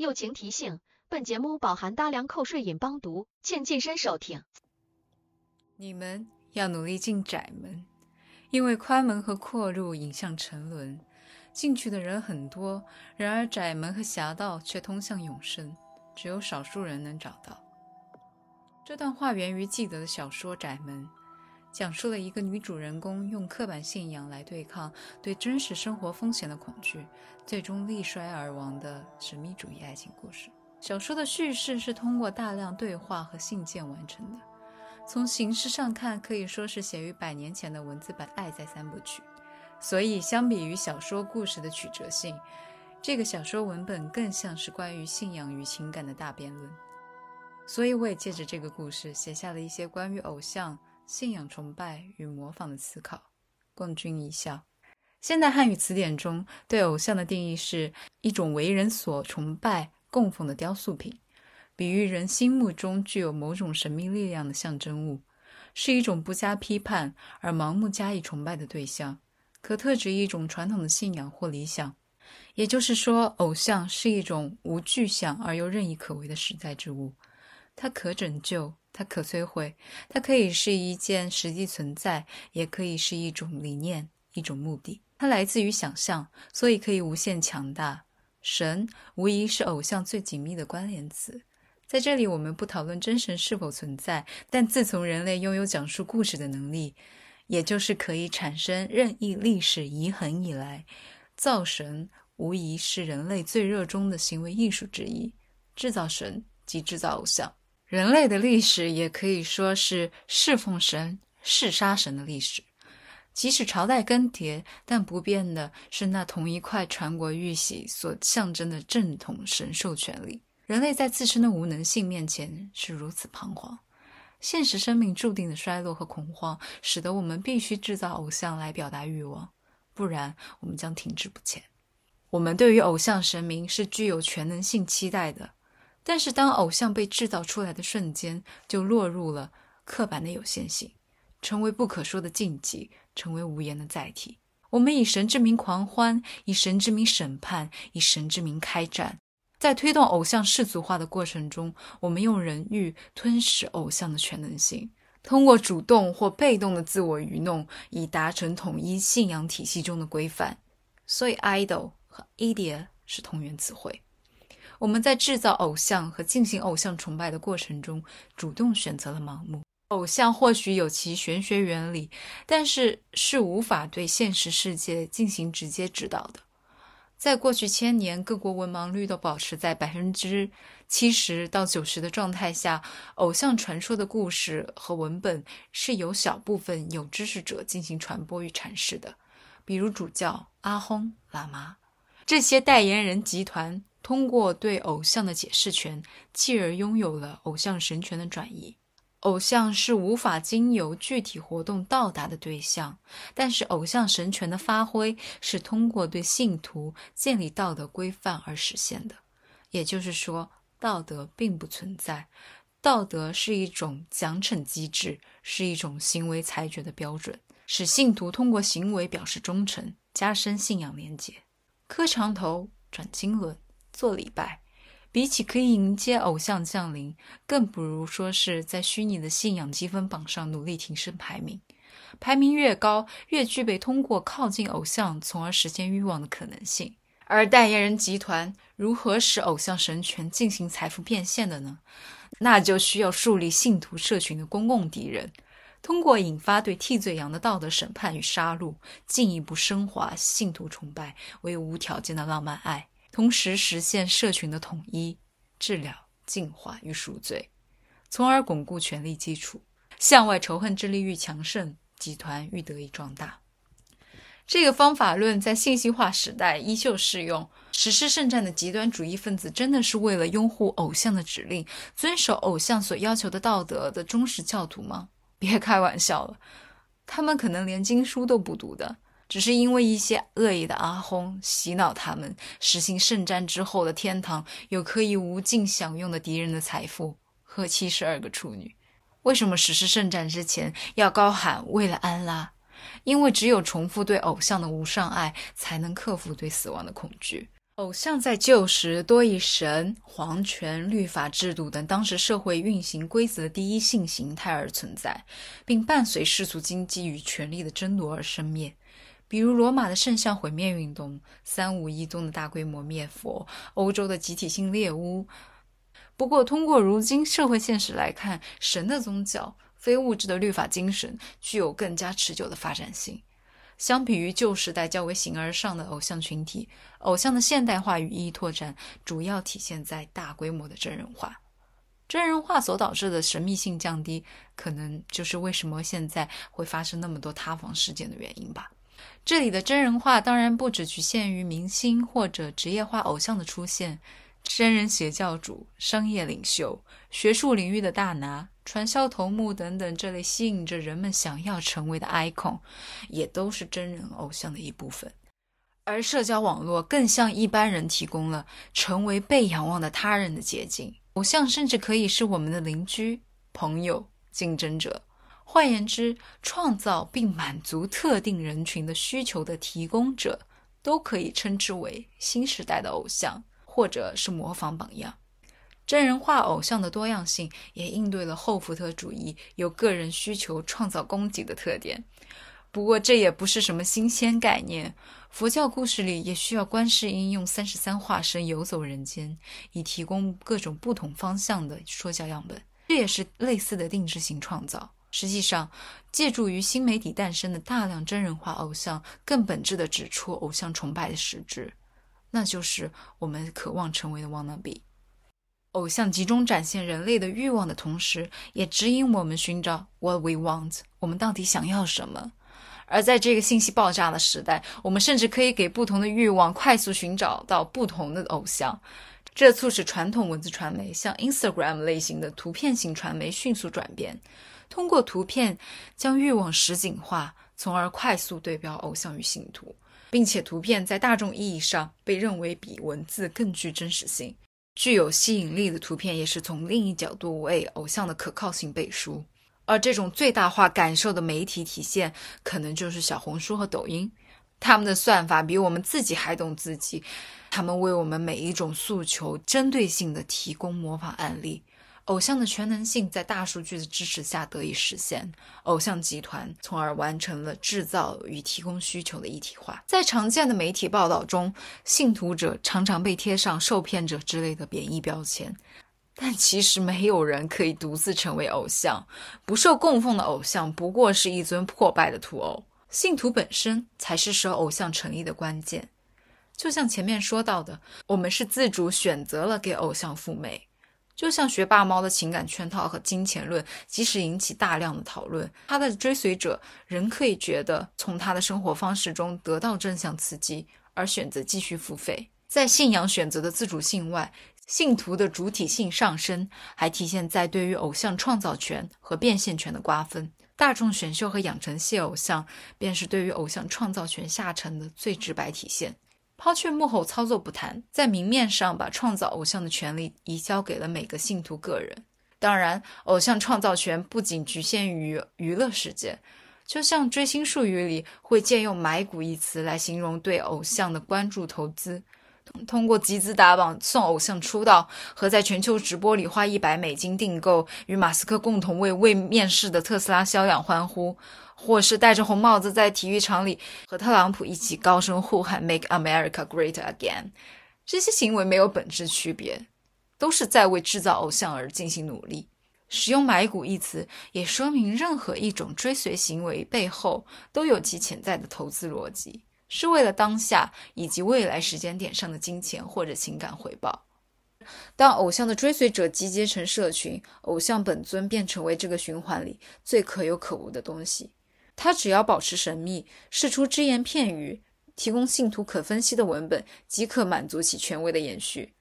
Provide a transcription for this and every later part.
友情提醒：本节目饱含大量口水音帮读，请谨慎收听。你们要努力进窄门，因为宽门和阔路引向沉沦，进去的人很多，然而窄门和狭道却通向永生，只有少数人能找到。这段话源于纪德的小说《窄门》。讲述了一个女主人公用刻板信仰来对抗对真实生活风险的恐惧，最终力衰而亡的神秘主义爱情故事。小说的叙事是通过大量对话和信件完成的，从形式上看，可以说是写于百年前的文字版《爱在三部曲》。所以，相比于小说故事的曲折性，这个小说文本更像是关于信仰与情感的大辩论。所以，我也借着这个故事写下了一些关于偶像。信仰崇拜与模仿的思考，共君一笑。现代汉语词典中对偶像的定义是一种为人所崇拜、供奉的雕塑品，比喻人心目中具有某种神秘力量的象征物，是一种不加批判而盲目加以崇拜的对象，可特指一种传统的信仰或理想。也就是说，偶像是一种无具象而又任意可为的实在之物，它可拯救。它可摧毁，它可以是一件实际存在，也可以是一种理念、一种目的。它来自于想象，所以可以无限强大。神无疑是偶像最紧密的关联词。在这里，我们不讨论真神是否存在，但自从人类拥有讲述故事的能力，也就是可以产生任意历史遗痕以来，造神无疑是人类最热衷的行为艺术之一。制造神即制造偶像。人类的历史也可以说是侍奉神、弑杀神的历史。即使朝代更迭，但不变的是那同一块传国玉玺所象征的正统神授权力。人类在自身的无能性面前是如此彷徨。现实生命注定的衰落和恐慌，使得我们必须制造偶像来表达欲望，不然我们将停滞不前。我们对于偶像神明是具有全能性期待的。但是，当偶像被制造出来的瞬间，就落入了刻板的有限性，成为不可说的禁忌，成为无言的载体。我们以神之名狂欢，以神之名审判，以神之名开战。在推动偶像世俗化的过程中，我们用人欲吞噬偶像的全能性，通过主动或被动的自我愚弄，以达成统一信仰体系中的规范。所以，idol 和 idea 是同源词汇。我们在制造偶像和进行偶像崇拜的过程中，主动选择了盲目。偶像或许有其玄学原理，但是是无法对现实世界进行直接指导的。在过去千年，各国文盲率都保持在百分之七十到九十的状态下，偶像传说的故事和文本是由小部分有知识者进行传播与阐释的，比如主教、阿訇、喇嘛这些代言人集团。通过对偶像的解释权，继而拥有了偶像神权的转移。偶像是无法经由具体活动到达的对象，但是偶像神权的发挥是通过对信徒建立道德规范而实现的。也就是说，道德并不存在，道德是一种奖惩机制，是一种行为裁决的标准，使信徒通过行为表示忠诚，加深信仰连结。磕长头，转经轮。做礼拜，比起可以迎接偶像降临，更不如说是在虚拟的信仰积分榜上努力提升排名。排名越高，越具备通过靠近偶像从而实现欲望的可能性。而代言人集团如何使偶像神权进行财富变现的呢？那就需要树立信徒社群的公共敌人，通过引发对替罪羊的道德审判与杀戮，进一步升华信徒崇拜为无条件的浪漫爱。同时实现社群的统一、治疗、净化与赎罪，从而巩固权力基础。向外仇恨之力愈强盛，集团愈得以壮大。这个方法论在信息化时代依旧适用。实施圣战的极端主义分子真的是为了拥护偶像的指令、遵守偶像所要求的道德的忠实教徒吗？别开玩笑了，他们可能连经书都不读的。只是因为一些恶意的阿訇洗脑他们，实行圣战之后的天堂有可以无尽享用的敌人的财富和七十二个处女。为什么实施圣战之前要高喊为了安拉？因为只有重复对偶像的无上爱，才能克服对死亡的恐惧。偶像在旧时多以神、皇权、律法制度等当时社会运行规则的第一性形态而存在，并伴随世俗经济与权力的争夺而生灭。比如罗马的圣像毁灭运动、三五一宗的大规模灭佛、欧洲的集体性猎巫。不过，通过如今社会现实来看，神的宗教、非物质的律法精神具有更加持久的发展性。相比于旧时代较为形而上的偶像群体，偶像的现代化与意义拓展主要体现在大规模的真人化。真人化所导致的神秘性降低，可能就是为什么现在会发生那么多塌房事件的原因吧。这里的真人化当然不只局限于明星或者职业化偶像的出现。真人邪教主、商业领袖、学术领域的大拿、传销头目等等，这类吸引着人们想要成为的 icon，也都是真人偶像的一部分。而社交网络更向一般人提供了成为被仰望的他人的捷径。偶像甚至可以是我们的邻居、朋友、竞争者。换言之，创造并满足特定人群的需求的提供者，都可以称之为新时代的偶像。或者是模仿榜样，真人化偶像的多样性也应对了后福特主义由个人需求创造供给的特点。不过这也不是什么新鲜概念，佛教故事里也需要观世音用三十三化身游走人间，以提供各种不同方向的说教样本。这也是类似的定制型创造。实际上，借助于新媒体诞生的大量真人化偶像，更本质地指出偶像崇拜的实质。那就是我们渴望成为的 wanna be。偶像集中展现人类的欲望的同时，也指引我们寻找 what we want。我们到底想要什么？而在这个信息爆炸的时代，我们甚至可以给不同的欲望快速寻找到不同的偶像。这促使传统文字传媒向 Instagram 类型的图片型传媒迅速转变，通过图片将欲望实景化，从而快速对标偶像与信徒。并且图片在大众意义上被认为比文字更具真实性，具有吸引力的图片也是从另一角度为偶像的可靠性背书。而这种最大化感受的媒体体现，可能就是小红书和抖音。他们的算法比我们自己还懂自己，他们为我们每一种诉求针对性的提供模仿案例。偶像的全能性在大数据的支持下得以实现，偶像集团从而完成了制造与提供需求的一体化。在常见的媒体报道中，信徒者常常被贴上受骗者之类的贬义标签，但其实没有人可以独自成为偶像。不受供奉的偶像不过是一尊破败的土偶，信徒本身才是使偶像成立的关键。就像前面说到的，我们是自主选择了给偶像赴美。就像学霸猫的情感圈套和金钱论，即使引起大量的讨论，他的追随者仍可以觉得从他的生活方式中得到正向刺激，而选择继续付费。在信仰选择的自主性外，信徒的主体性上升，还体现在对于偶像创造权和变现权的瓜分。大众选秀和养成系偶像，便是对于偶像创造权下沉的最直白体现。抛却幕后操作不谈，在明面上把创造偶像的权利移交给了每个信徒个人。当然，偶像创造权不仅局限于娱乐世界，就像追星术语里会借用“买股”一词来形容对偶像的关注投资。通过集资打榜送偶像出道，和在全球直播里花一百美金订购，与马斯克共同为未面世的特斯拉销量欢呼。或是戴着红帽子在体育场里和特朗普一起高声呼喊 “Make America Great Again”，这些行为没有本质区别，都是在为制造偶像而进行努力。使用“买股”一词，也说明任何一种追随行为背后都有其潜在的投资逻辑，是为了当下以及未来时间点上的金钱或者情感回报。当偶像的追随者集结成社群，偶像本尊便成为这个循环里最可有可无的东西。他只要保持神秘，释出只言片语，提供信徒可分析的文本，即可满足其权威的延续。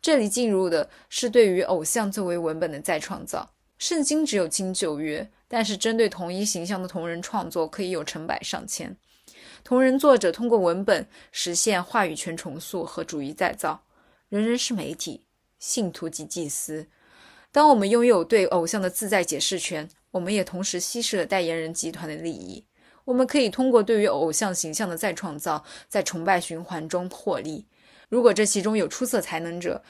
这里进入的是对于偶像作为文本的再创造。圣经只有经九约，但是针对同一形象的同人创作可以有成百上千。同人作者通过文本实现话语权重塑和主义再造。人人是媒体，信徒及祭司。当我们拥有对偶像的自在解释权。我们也同时稀释了代言人集团的利益。我们可以通过对于偶像形象的再创造，在崇拜循环中获利。如果这其中有出色才能者，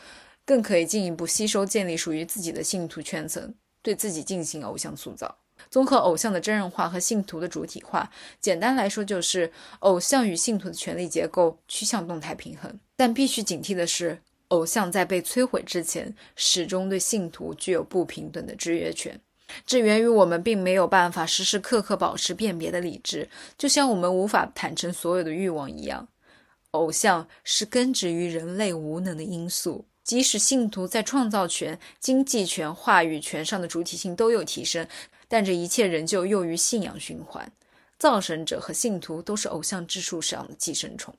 更可以进一步吸收建立属于自己的信徒圈层，对自己进行偶像塑造。综合偶像的真人化和信徒的主体化，简单来说就是偶像与信徒的权力结构趋向动态平衡。但必须警惕的是，偶像在被摧毁之前，始终对信徒具有不平等的制约权。这源于我们并没有办法时时刻刻保持辨别的理智，就像我们无法坦诚所有的欲望一样。偶像是根植于人类无能的因素。即使信徒在创造权、经济权、话语权上的主体性都有提升，但这一切仍旧囿于信仰循环。造神者和信徒都是偶像之树上的寄生虫。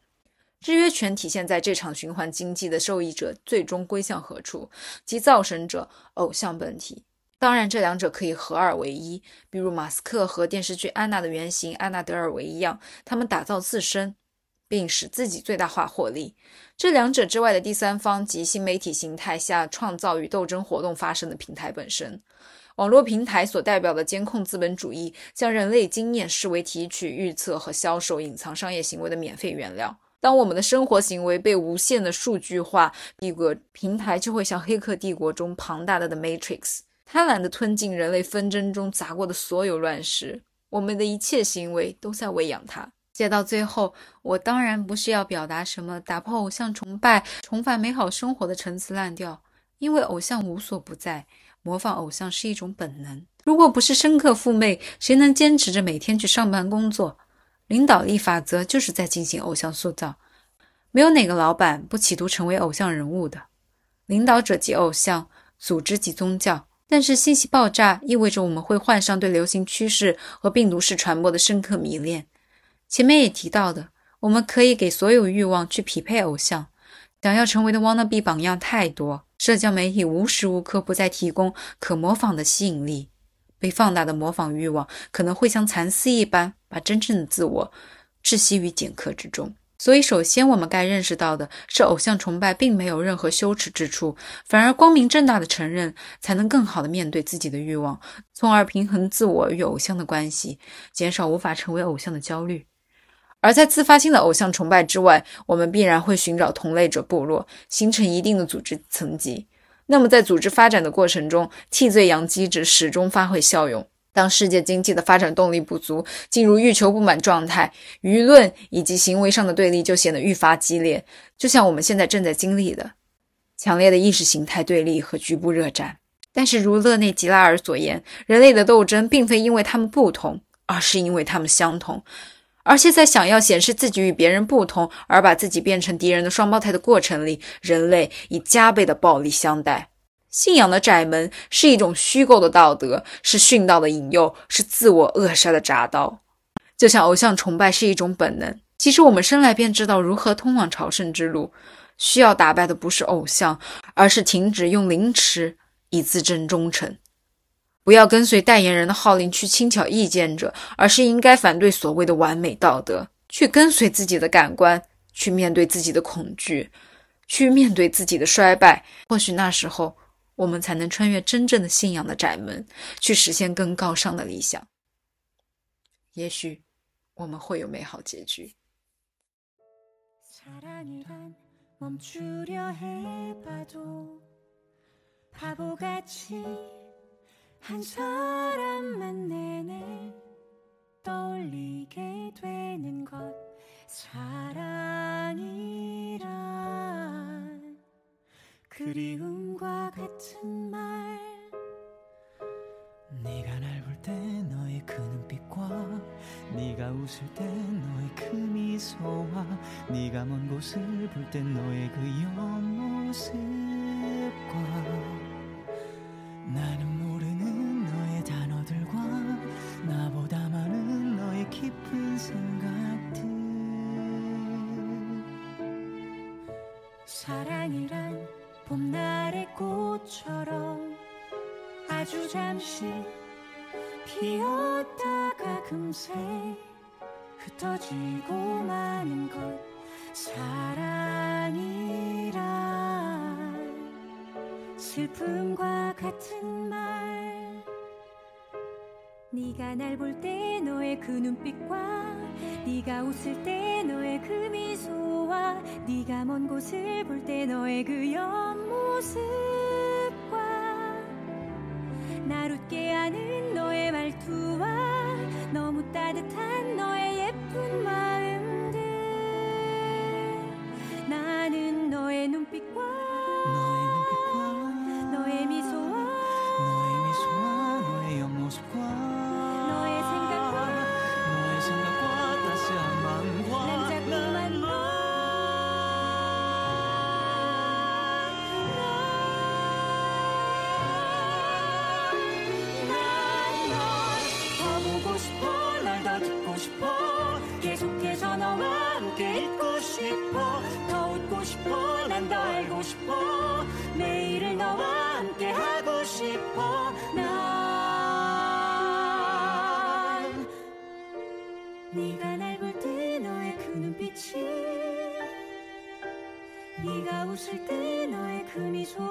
制约权体现在这场循环经济的受益者最终归向何处，即造神者、偶像本体。当然，这两者可以合二为一，比如马斯克和电视剧《安娜》的原型安娜德尔维一样，他们打造自身。并使自己最大化获利。这两者之外的第三方及新媒体形态下创造与斗争活动发生的平台本身，网络平台所代表的监控资本主义，将人类经验视为提取、预测和销售隐藏商业行为的免费原料。当我们的生活行为被无限的数据化，帝国平台就会像《黑客帝国》中庞大的的 Matrix，贪婪地吞进人类纷争中砸过的所有乱石。我们的一切行为都在喂养它。写到最后，我当然不是要表达什么打破偶像崇拜、重返美好生活的陈词滥调，因为偶像无所不在，模仿偶像是一种本能。如果不是深刻父媚，谁能坚持着每天去上班工作？领导力法则就是在进行偶像塑造，没有哪个老板不企图成为偶像人物的。领导者即偶像，组织即宗教。但是信息爆炸意味着我们会患上对流行趋势和病毒式传播的深刻迷恋。前面也提到的，我们可以给所有欲望去匹配偶像，想要成为的 wanna be 榜样太多，社交媒体无时无刻不在提供可模仿的吸引力，被放大的模仿欲望可能会像蚕丝一般，把真正的自我窒息于茧壳之中。所以，首先我们该认识到的是，偶像崇拜并没有任何羞耻之处，反而光明正大的承认，才能更好的面对自己的欲望，从而平衡自我与偶像的关系，减少无法成为偶像的焦虑。而在自发性的偶像崇拜之外，我们必然会寻找同类者部落，形成一定的组织层级。那么，在组织发展的过程中，替罪羊机制始终发挥效用。当世界经济的发展动力不足，进入欲求不满状态，舆论以及行为上的对立就显得愈发激烈。就像我们现在正在经历的强烈的意识形态对立和局部热战。但是，如勒内·吉拉尔所言，人类的斗争并非因为他们不同，而是因为他们相同。而且在想要显示自己与别人不同而把自己变成敌人的双胞胎的过程里，人类以加倍的暴力相待。信仰的窄门是一种虚构的道德，是殉道的引诱，是自我扼杀的铡刀。就像偶像崇拜是一种本能，其实我们生来便知道如何通往朝圣之路。需要打败的不是偶像，而是停止用凌迟以自证忠诚。不要跟随代言人的号令去轻巧意见者，而是应该反对所谓的完美道德，去跟随自己的感官，去面对自己的恐惧，去面对自己的衰败。或许那时候，我们才能穿越真正的信仰的窄门，去实现更高尚的理想。也许，我们会有美好结局。한 사람만 내내 떠올리게 되는 것 네가 먼 곳을 볼때 너의 그 옆모습과 나는 깊은 생각들 사랑이란 봄날의 꽃처럼 아주 잠시 피었다가 금세 흩어지고 마는 것 사랑이라 슬픔과 같은 말. 네가 날 볼 때 너의 그 눈빛과 네가 웃을 때 너의 그 미소와 네가 먼 곳을 볼 때 너의 그 옆모습과 날 웃게 하는 너의 말투와 너무 따뜻한 너의 예쁜 말 네가 날 볼 때 너의 그 눈빛이 네가 웃을 때 너의 그 미소.